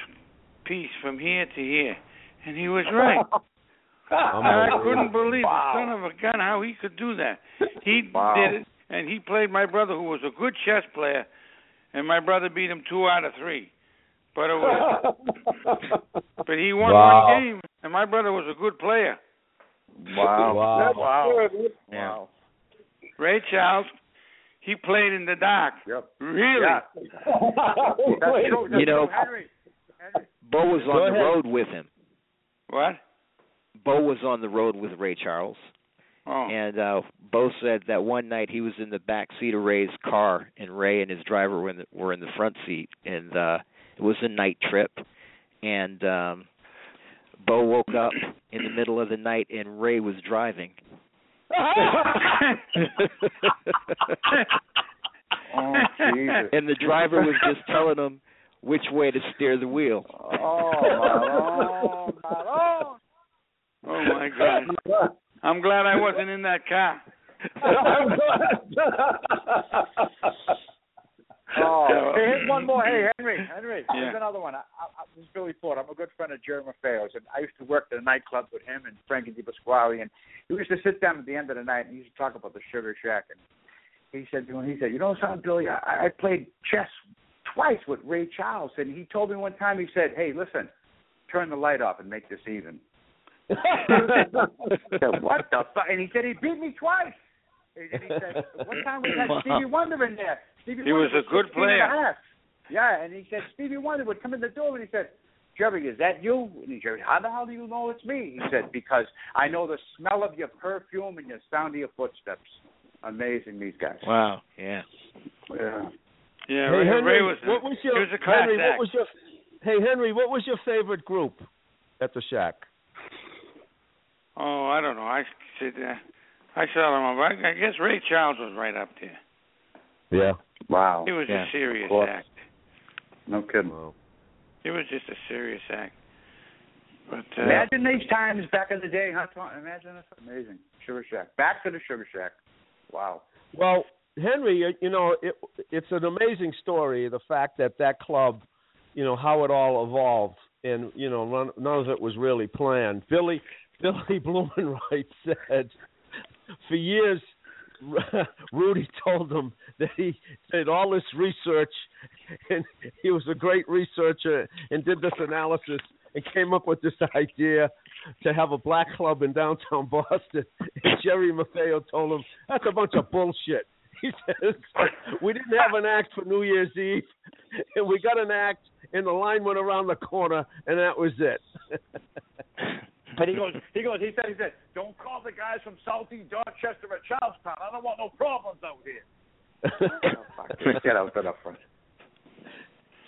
piece from here to here," and he was right. I couldn't believe Wow. the son of a gun how he could do that. He Wow. did it, and he played my brother, who was a good chess player, and my brother beat him two out of three. But it was, but he won Wow. one game, and my brother was a good player. Wow. Wow. Wow. Yeah. Wow. Ray Charles, he played in the dark. Yep. Really? Yeah. That's true. That's You know- Henry. Henry. Bo was Go on the ahead. road with him. What? Bo was on the road with Ray Charles, Oh. and uh, Bo said that one night he was in the back seat of Ray's car, and Ray and his driver were in the, were in the front seat, and uh, it was a night trip, and um, Bo woke up in the middle of the night, and Ray was driving. Oh, Jesus. and the driver was just telling him which way to steer the wheel. Oh, Malone, Malone. oh my God! I'm glad I wasn't in that car. I'm glad. Oh, hey, here's one more. Hey, Henry, Henry, Yeah. here's another one. I, I, this is Billy Ford. I'm a good friend of Jerry Maffeo's, and I used to work at a nightclub with him and Frankie DiPasquale, and he used to sit down at the end of the night and he used to talk about the Sugar Shack, and he said, when he said, you know something, Billy, I, I played chess twice with Ray Charles, and he told me one time, he said, hey, listen, turn the light off and make this even. Said, what the fuck? And he said he beat me twice. And he said, one time we had Wow. Stevie Wonder in there. Stevie He Wonder was a good 16 and a player. Yeah, and he said Stevie Wonder would come in the door and he said, Jerry, is that you? And he said, How the hell do you know it's me? He said, Because I know the smell of your perfume and the sound of your footsteps. Amazing, these guys. Wow. Yeah. Yeah. Yeah, hey Ray, Henry, Ray was. what was your he was a class Henry? act. What was your Hey Henry, what was your favorite group at the shack? Oh, I don't know. I said uh, I saw them. I I guess Ray Charles was right up there. Yeah. Wow. He was yeah. a serious act. No kidding. He was just a serious act. But uh, Imagine these times back in the day, huh? Tom? Imagine that's amazing. Sugar Shack. Back to the Sugar Shack. Wow. Well, Henry, you- know, it, it's an amazing story. The fact that that club, you know, how it all evolved, and you know, none, none of it was really planned. Billy Billy Blumenreich said, for years, Rudy told him that he did all this research, and he was a great researcher, and did this analysis, and came up with this idea to have a black club in downtown Boston. And Jerry Maffeo told him that's a bunch of bullshit. Says we didn't have an act for New Year's Eve, and we got an act, and the line went around the corner, and that was it. But he goes, he goes, he said, he said, don't call the guys from Southeast Dorchester at Charlestown. I don't want no problems out here. Get out that up front.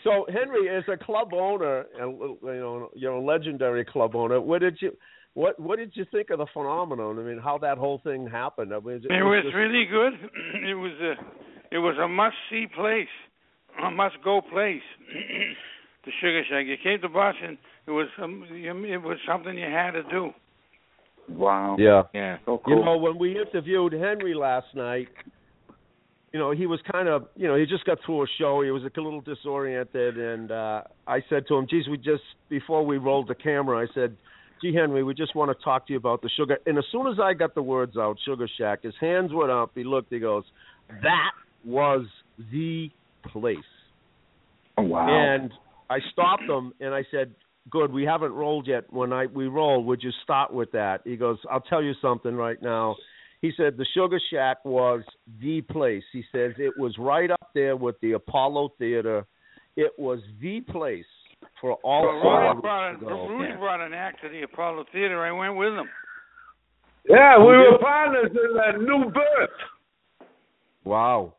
So Henry, as a club owner, and you know you're a legendary club owner. What did you, what what did you think of the phenomenon? I mean, how that whole thing happened? I mean, it was just- really good. It was a it was a must see place, a must go place. the Sugar Shack. You came to Boston. It was um, it was something you had to do. Wow. Yeah. Yeah. So cool. You know, when we interviewed Henry last night, you know, he was kind of, you know, he just got through a show. He was a little disoriented, and uh I said to him, "Geez, we just before we rolled the camera, I said." Gee, Henry, we just want to talk to you about the sugar. And as soon as I got the words out, Sugar Shack, his hands went up. He looked. He goes, "That was the place." Oh, wow. And I stopped him and I said, "Good, we haven't rolled yet. When I we roll, would you start with that?" He goes, "I'll tell you something right now." He said the Sugar Shack was the place. He says it was right up there with the Apollo Theater. It was the place for all Well, Rudy celebrities brought, to a, go. Rudy brought an act to the Apollo Theater. I went with him. Yeah, we were partners in that new birth. Wow.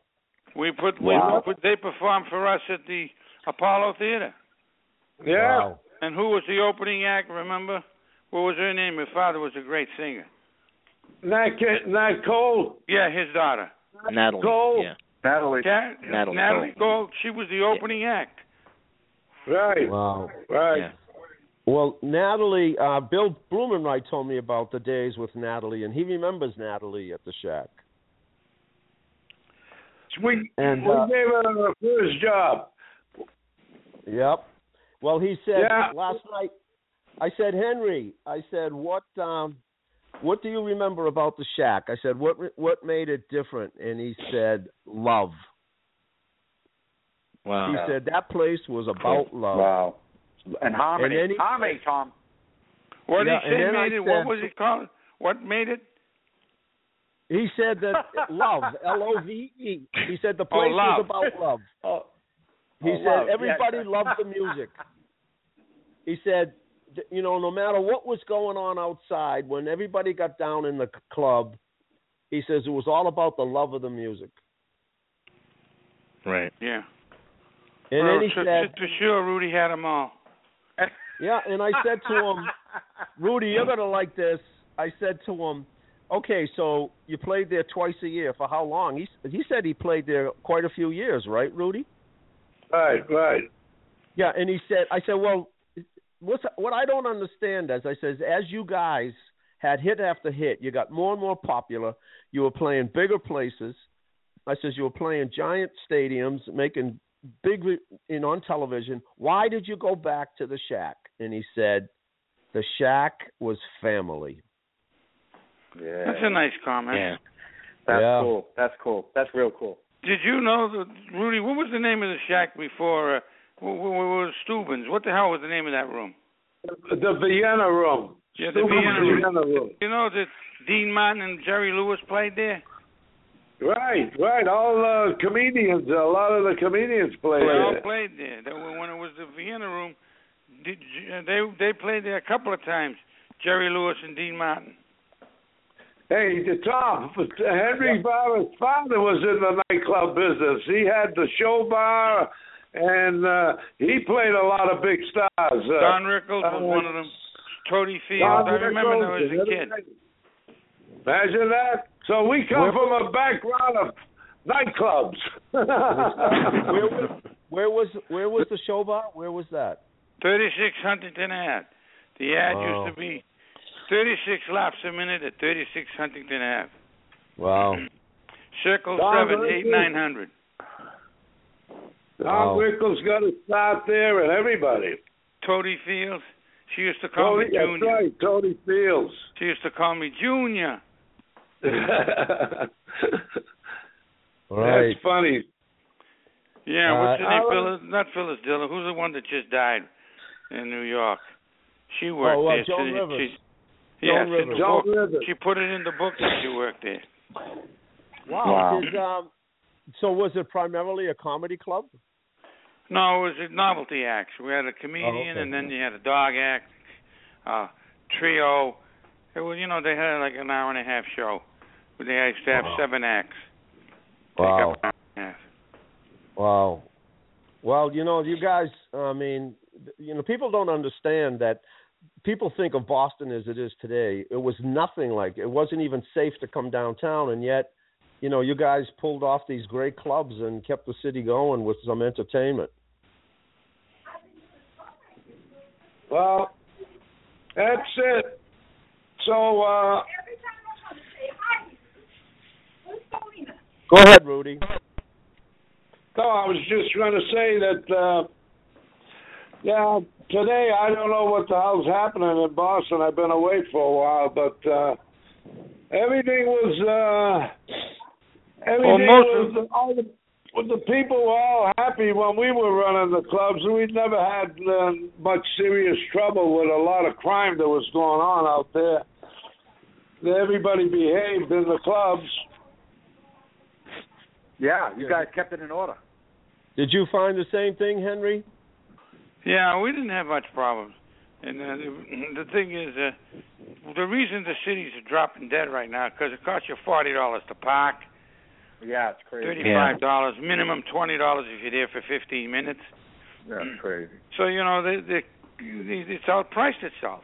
We put Wow. we put, they performed for us at the Apollo Theater. Yeah. Wow. And who was the opening act? Remember? What was her name? Her father was a great singer. Nat, Nat Cole. Yeah, his daughter. Natalie. Cole. Yeah. Natalie. Ja- Natalie Natalie Cole. Gold. She was the opening act. Right. Wow. Right. Yeah. Well, Natalie, uh, Bill Blumenreich told me about the days with Natalie, and he remembers Natalie at the Shack. We, And, we uh, gave her her first job. Yep. Well, he said Yeah. last night. I said, Henry. I said, what um, what do you remember about the shack? I said, what what made it different? And he said, love. Wow. He said that place was about love. Wow. And harmony. And then he- harmony, Tom. What Yeah, did he and say made it? What was it called? What made it? He said that love, L O V E. He said the Oh, place love. was about love. Oh. He Oh, said love, everybody yes. loved the music. He said, you know, no matter what was going on outside, when everybody got down in the club, he says it was all about the love of the music. Right. Yeah. And well, then he to, said, to, to sure, Rudy had them all. yeah. And I said to him, Rudy, you're gonna like this. I said to him, okay, so you played there twice a year for how long? He s- he said he played there quite a few years, right, Rudy? Right, right. Yeah, and he said, I said, well, what's what I don't understand is, I says, as you guys had hit after hit, you got more and more popular. You were playing bigger places. I says you were playing giant stadiums, making big, re- you on television. Why did you go back to the Shack? And he said, the Shack was family. Yeah. That's a nice comment. Yeah. That's Yeah. cool. That's cool. That's real cool. Did you know that Rudy? What was the name of the shack before? Uh, what, what, what was Steuben's? What the hell was the name of that room? The Vienna room. Yeah, the Stupid Vienna room. Vienna room. You know that Dean Martin and Jerry Lewis played there. Right, right. All uh, comedians, a lot of the comedians play They all played there. They were- When it was the Vienna room, they they played there a couple of times. Jerry Lewis and Dean Martin. Hey, Tom, Henry Barber's father was in the nightclub business. He had the show bar, and uh, he played a lot of big stars. Uh, Don Rickles was uh, one of them. Totie Fields. Don I remember that Rickles as a kid. Everything. Imagine that. So we come Where- from a background of nightclubs. where, was, where was where was the show bar? Where was that? 36 Huntington Ave. The ad Wow. used to be 36 laps a minute at 36 Huntington Ave. Wow. Circle Don, seven very eight good. nine hundred. Tom Wow. Rickles got to start there, and everybody. Totie Fields. She used to call Tony, me that's right, Totie Fields. She used to call me Junior. Right. That's funny. Yeah, Uh, what's her name? Alan- Phyllis, not Phyllis Diller. Who's the one that just died in New York? She worked Oh, uh, there. Joan she, Rivers. She, yeah, Joan it's in the Rivers. Joan book. Rivers. She put it in the book that she worked there. Wow. Wow. Did, um, so was it primarily a comedy club? No, it was a novelty act. We had a comedian, okay. and then you had a dog act, uh, trio. It was, you know, they had like an hour and a half show. But they used to have Wow. seven acts. Wow. Take up an hour and a half. Wow. Well, you know, you guys, I mean, you know, people don't understand that people think of Boston as it is today. It was nothing like it wasn't even safe to come downtown and yet, you know, you guys pulled off these great clubs and kept the city going with some entertainment. Well, that's it. So, uh, Go ahead, Rudy. no, I was just going to say that, uh, yeah, today I don't know what the hell's happening in Boston. I've been away for a while, but uh, everything was, uh, everything most was, all the, well, the people were all happy when we were running the clubs. We never had uh, much serious trouble with a lot of crime that was going on out there. Everybody behaved in the clubs. Yeah, you guys kept it in order. Did you find the same thing, Henry? Yeah, we didn't have much problems. And uh, the, the thing is, uh, the reason the cities are dropping dead right now because it costs you forty dollars to park, Yeah, it's crazy. thirty-five dollars minimum, twenty dollars if you're there for fifteen minutes. Yeah, it's crazy. So you know, they, they, they, it's outpriced itself.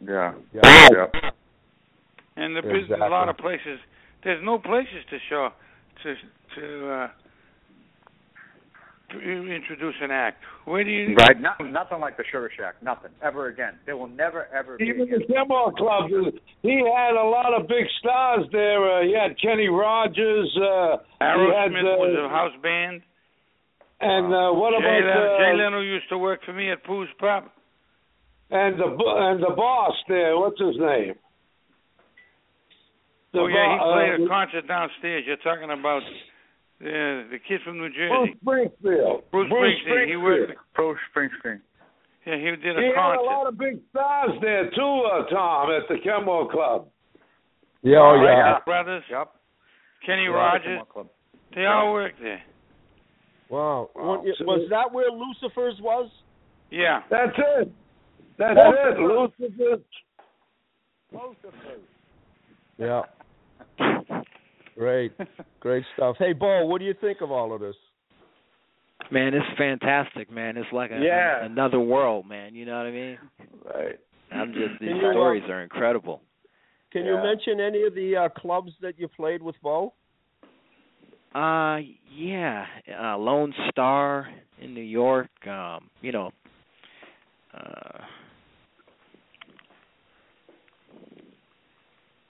Yeah. Yeah. Yeah. And the business, a lot of places, there's no places to show to to uh, to introduce an act. Where do you? Right. Not, nothing like the Sugar Shack. Nothing. Ever again. There will never, ever be Even again. the Kimmel Club, he had a lot of big stars there. Uh, he had Kenny Rogers. Uh, he had, Aerosmith uh, was a house band. and uh, what Jay, about Leno, uh, Jay Leno used to work for me at Pooh's Pub. and the bo- and the boss there? What's his name? The oh yeah, he played uh, a concert downstairs. You're talking about the the kid from New Jersey. Bruce Jersey, Springfield. Bruce, Springsteen. He worked. Bruce Springsteen. Yeah, he did a He had a lot of big stars there too, uh, Tom, at the Kimmel Club. Yeah, oh Wright yeah. Brothers, Yep. Kenny Yeah, Rogers. Club. They all worked there. Wow. Wow. What- Was that where Lucifer's was? Yeah. That's it. That's it. Lucifer. Yeah. Great. Great stuff. Hey, Bo, what do you think of all of this? Man, it's fantastic, man. It's like a, Yeah. another world, man. You know what I mean? Right. I'm just these you, uh, stories are incredible. Can you mention any of the uh, clubs that you played with Bo? Uh yeah, uh Lone Star in New York, um, you know, uh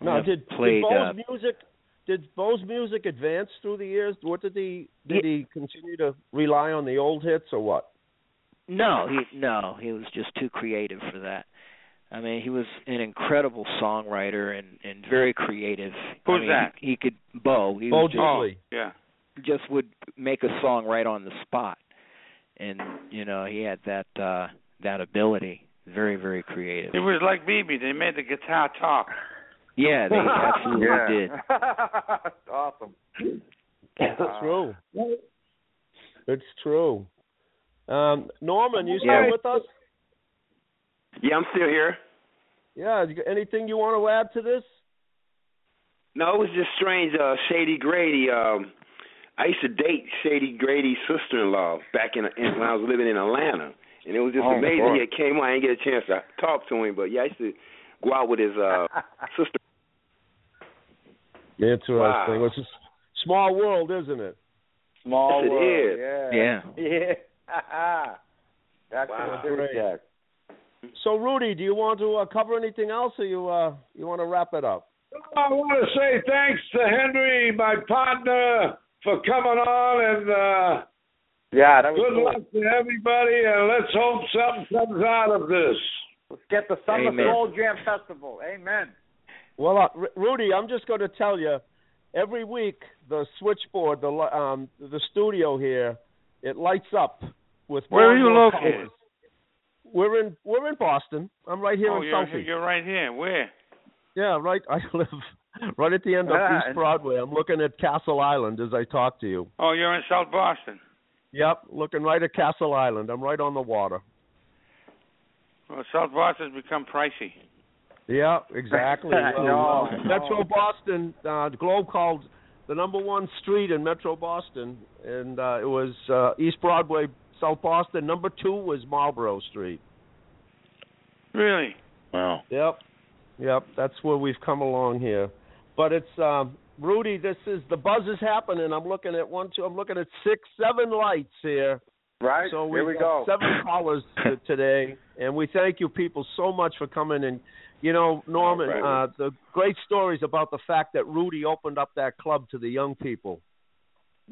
No, I've did, played, did Bo's uh, music did Bo's music advance through the years? What did he did he continue to rely on the old hits or what? No, he no, he was just too creative for that. I mean, he was an incredible songwriter and and very creative. I Who's mean, that? He, he could Bo. He Bo was just, Oh, yeah. just would make a song right on the spot, and you know he had that uh that ability. Very very creative. It was like BB. They made the guitar talk. Yeah, they absolutely yeah. did. awesome. That's Uh, true. It's true. Um, Norman, you still Yeah. with us? Yeah, I'm still here. Yeah. Anything you want to add to this? No, it was just strange. Uh, Shady Grady. Um, I used to date Shady Grady's sister-in-law back in, in when I was living in Atlanta, and it was just Oh, amazing. He came on. I didn't get a chance to talk to him, but yeah, I used to go out with his uh sister. Interesting. Wow. It's a s- small world, isn't it? Small Yes, it world. is. Yeah. Yeah. Yeah. That's Wow. Great. So, Rudy, do you want to uh, cover anything else, or you uh, you want to wrap it up? I want to say thanks to Henry, my partner, for coming on, and uh, Yeah, that was good cool. luck to everybody, and let's hope something comes out of this. Let's get the Summer Amen. Soul Jam Festival. Amen. Well, uh, R- Rudy, I'm just going to tell you, every week the switchboard, the li- um, the studio here, it lights up with. Where are you located? colors. We're in we're in Boston. I'm right here oh, in you're, Southie. you're right here. Where? Yeah, right. I live right at the end of Ah, East Broadway. I'm looking at Castle Island as I talk to you. Oh, you're in South Boston. Yep, looking right at Castle Island. I'm right on the water. Well, South Boston's become pricey. Yeah, exactly. No, Well, no. Metro Boston, uh, the Globe called the number one street in Metro Boston, and uh, it was uh, East Broadway, South Boston. Number two was Marlborough Street. Really? Wow. Yep, yep. That's where we've come along here. But it's um, Rudy. This is the buzz is happening. I'm looking at one, two. I'm looking at six, seven lights here. Right? So Here we've we got go. seven callers today, and we thank you people so much for coming. And you know, Norman, All right. uh, the great stories about the fact that Rudy opened up that club to the young people.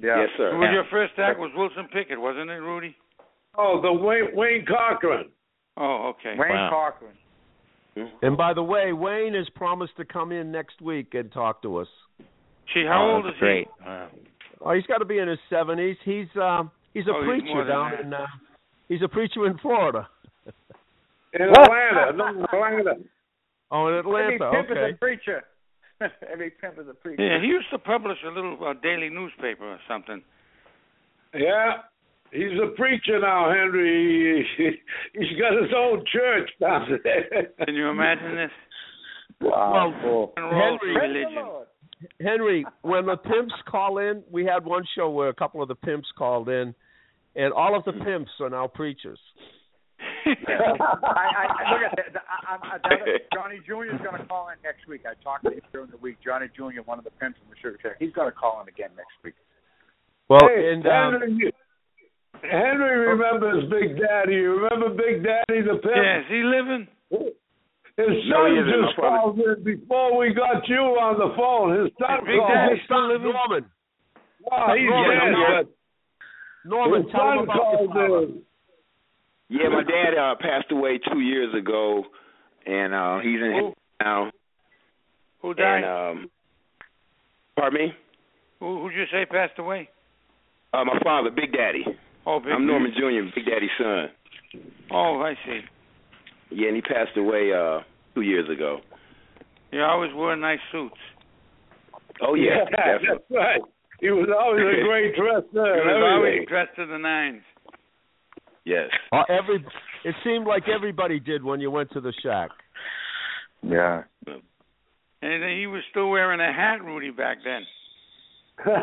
Yeah. Yes, sir. It was your first act was Wilson Pickett, wasn't it, Rudy? Oh, the Wayne, Wayne Cochran. Oh, okay. Wayne Wow. Cochran. And by the way, Wayne has promised to come in next week and talk to us. Gee, how oh, old is great. Wow. Oh, he's got to be in his seventies. He's uh, he's a Oh, preacher than down that. in uh, he's a preacher in Florida. In Atlanta, no, Atlanta. Oh, in Every Atlanta. pimp Okay. is a preacher. Every pimp is a preacher. Yeah, he used to publish a little uh, daily newspaper or something. Yeah, he's a preacher now, Henry. He, he's got his own church down there. Can you imagine this? Wow. Well, cool. And roll Henry- through Praise the religion. Henry, when the pimps call in, we had one show where a couple of the pimps called in, and all of the pimps are now preachers. I, I, I look at that. the- I, I'm, I, the- Johnny Jr. is going to call in next week. I talked to him during the week. Johnny Jr., one of the pimps from the Sugar Shack, he's going to call in again next week. Well, hey, and um, Henry, Henry remembers Big Daddy. You remember Big Daddy the pimp? Yeah, is he living? His son he isn't. just No problem. called in before we got you on the phone. His son Big called. Daddy his son Norman. Oh, he's Norman, dead, Norman. but Norman, his tell him son about your called father. in. Yeah, my dad uh, passed away two years ago, and uh, he's in Who? now. Who died? And um, pardon me. Who who'd you say passed away? Uh, my father, Big Daddy. Oh, Big I'm Norman Jr., Big Daddy's son. Oh, I see. Yeah, and he passed away uh two years ago. You always wore nice suits. Oh yeah, that's right. He was always a great dresser. You and was always dressed to the nines. Yes. Uh, every it seemed like everybody did when you went to the shack. Yeah. And he was still wearing a hat, Rudy, back then.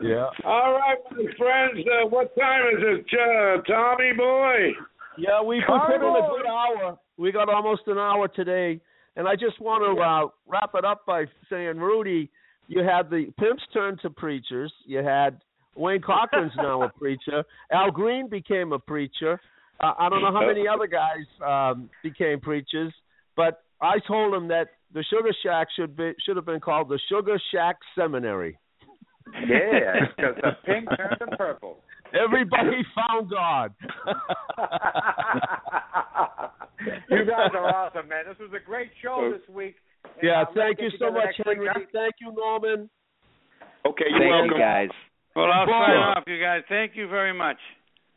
Yeah. All right, my friends. Uh, what time is it, uh, Tommy boy? Yeah, we we put in a good hour. We got almost an hour today, and I just want to uh, wrap it up by saying, Rudy, you had the pimps turn to preachers. You had Wayne Cochran's now a preacher. Al Green became a preacher. Uh, I don't know how many other guys um, became preachers, but I told him that the Sugar Shack should be should have been called the Sugar Shack Seminary. Yeah, because the pink turned to purple. Everybody found God. you guys are awesome, man. This was a great show this week. And, Yeah, uh, let's thank you so much, next week, Henry. Thank you, Norman. Okay, you're Thank welcome. you, guys. Well, I'll Boy. sign off, you guys. Thank you very much.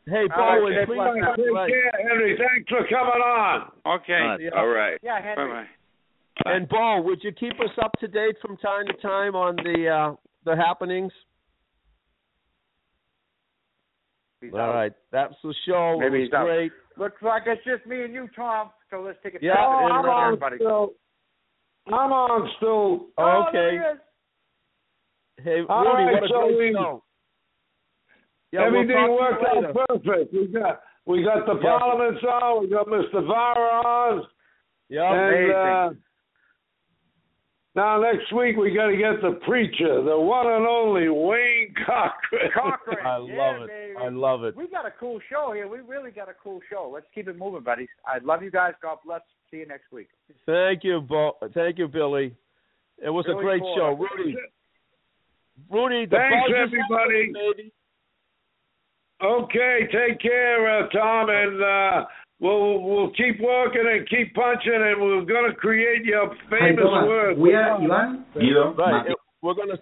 Hey, All Bowen, right, please. Jeff, let's Take right. care, Henry. Thanks for coming on. Okay. Yeah. All right. Yeah, Bye Henry. bye. And Bo, would you keep us up to date from time to time on the uh, the happenings? He's All out. right, that's the show. Maybe it he's was out. great. Looks like it's just me and you, Tom. So let's take a Yeah, yeah, Oh, and, I'm on everybody. still. I'm on still. Oh, okay. There. Hey, All Rudy, right, what a so great we- show. Yeah, Everything we'll worked out perfect. We got we got the Yeah. parliaments on. We got Mr. Vara on. Yeah, and amazing. uh, Now next week we got to get the preacher, the one and only Wayne Cochran. Cochran. I yeah, love it. baby. I love it. We got a cool show here. We really got a cool show. Let's keep it moving, buddies. I love you guys. God bless. See you next week. Thank you, Bo- thank you, Billy. It was a great Ford. show, Rudy. Rudy, the Thanks, everybody. on. Okay, take care, uh, Tom, and uh, we'll we'll keep working and keep punching, and we're gonna create your famous Thomas. word. We are Ivan. Guido, Right. Mati. it- We're gonna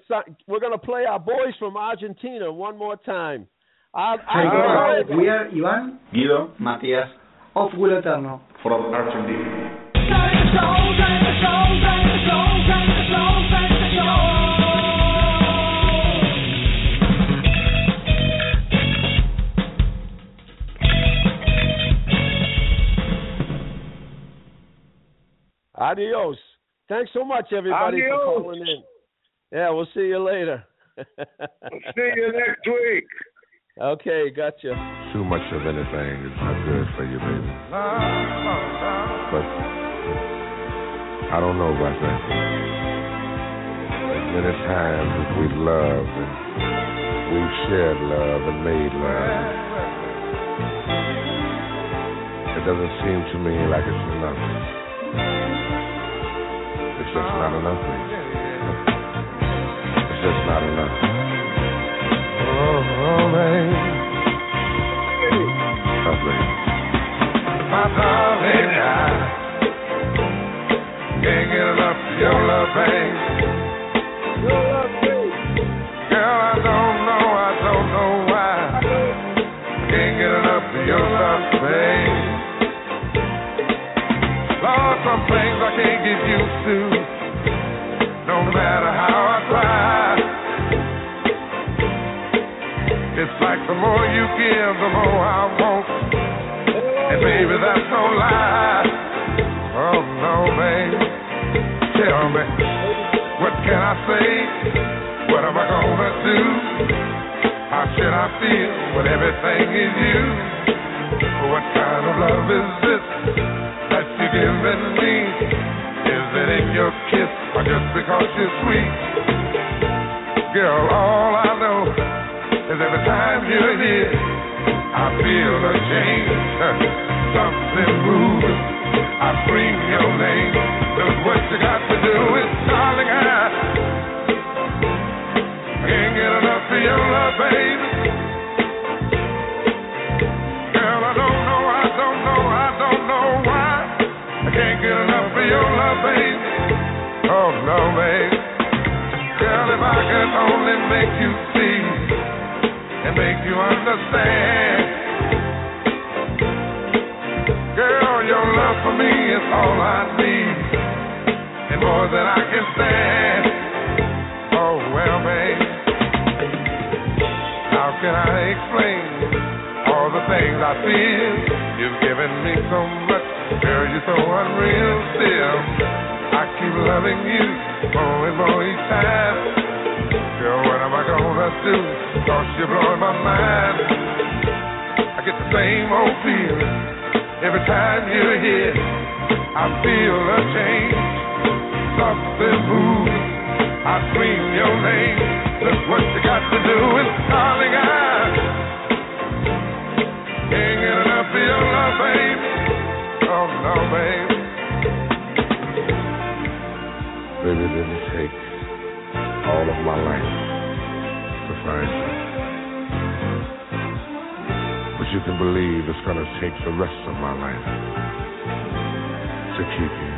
we're gonna play our boys from Argentina one more time. I, Hi, I, Thomas. We are Ivan Guido, Matías of Will Eterno. from Argentina. Adios. Thanks so much, everybody, Adios. for calling in. Yeah, we'll see you later. See you next week. Okay, gotcha. Too much of anything is not good for you, baby. But I don't know about that. As many times as we've loved and we've shared love and made love, it doesn't seem to me like it's enough. It's just not enough. It's just not enough. Oh, oh baby. Oh, baby. My darling, I can't get enough of your love, babe. Girl, I don't know, I don't know why. Can't get enough of your love, babe. Lord, some things I can't get used to, no matter how I try. It's like the more you give, the more I want. And baby, that's no lie. Oh no, baby. Tell me, what can I say? What am I gonna do? How should I feel when everything is you? What kind of love is this giving me? Is it in your kiss or just because you're sweet? Girl, all I know is every time you're here, I feel a change. Something moves. I scream your name. Look what you got to do is, darling, I can't get enough of your love, baby. Girl, I don't know, I don't know, I don't know your love, baby. Oh no, baby. Girl, if I could only make you see and make you understand. Girl, your love for me is all I need, and more than I can stand. Oh well, babe, how can I explain all the things I feel? You've given me so much, so unreal still. I keep loving you more and more each time. Girl, what am I gonna do? Cause you're blowing my mind. I get the same old feeling every time you're here. I feel a change, something moves. I scream your name. Look what you got to do, and darling, I can't get enough of your love, baby. Baby. Baby, it didn't take all of my life to find you. But you can believe it's gonna take the rest of my life to keep you.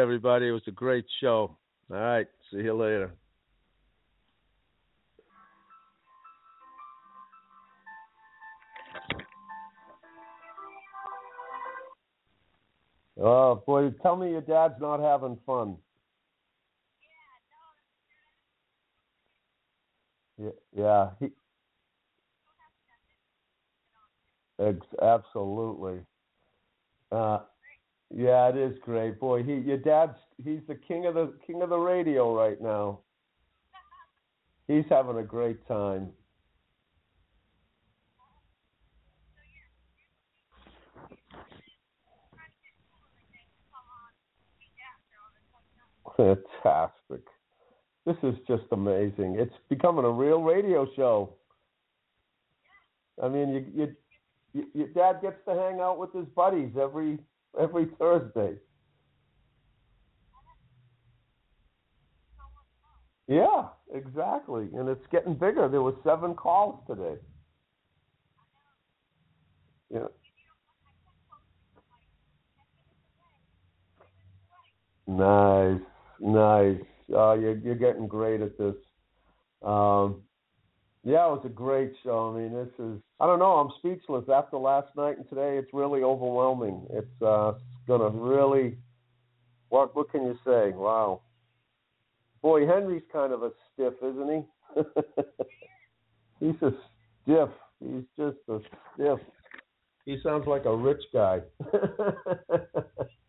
Everybody. It was a great show. All right. See you later. Oh boy, tell me your dad's not having fun. Yeah, yeah, he, ex- absolutely. Uh, yeah, it is great, boy. He, your dad's, he's the king of the king of the radio right now. He's having a great time. Fantastic. This is just amazing. It's becoming a real radio show. I mean, you, you, you, your dad gets to hang out with his buddies every every Thursday. Yeah, exactly. And it's getting bigger. There were seven calls today. Yeah. Nice, nice. Uh, you're you're getting great at this. Um, yeah, it was a great show. I mean, this is I don't know. I'm speechless after last night and today. It's really overwhelming. It's uh, gonna really. What what can you say? Wow. Boy, Henry's kind of a stiff, isn't he? He's a stiff. He's just a stiff. He sounds like a rich guy.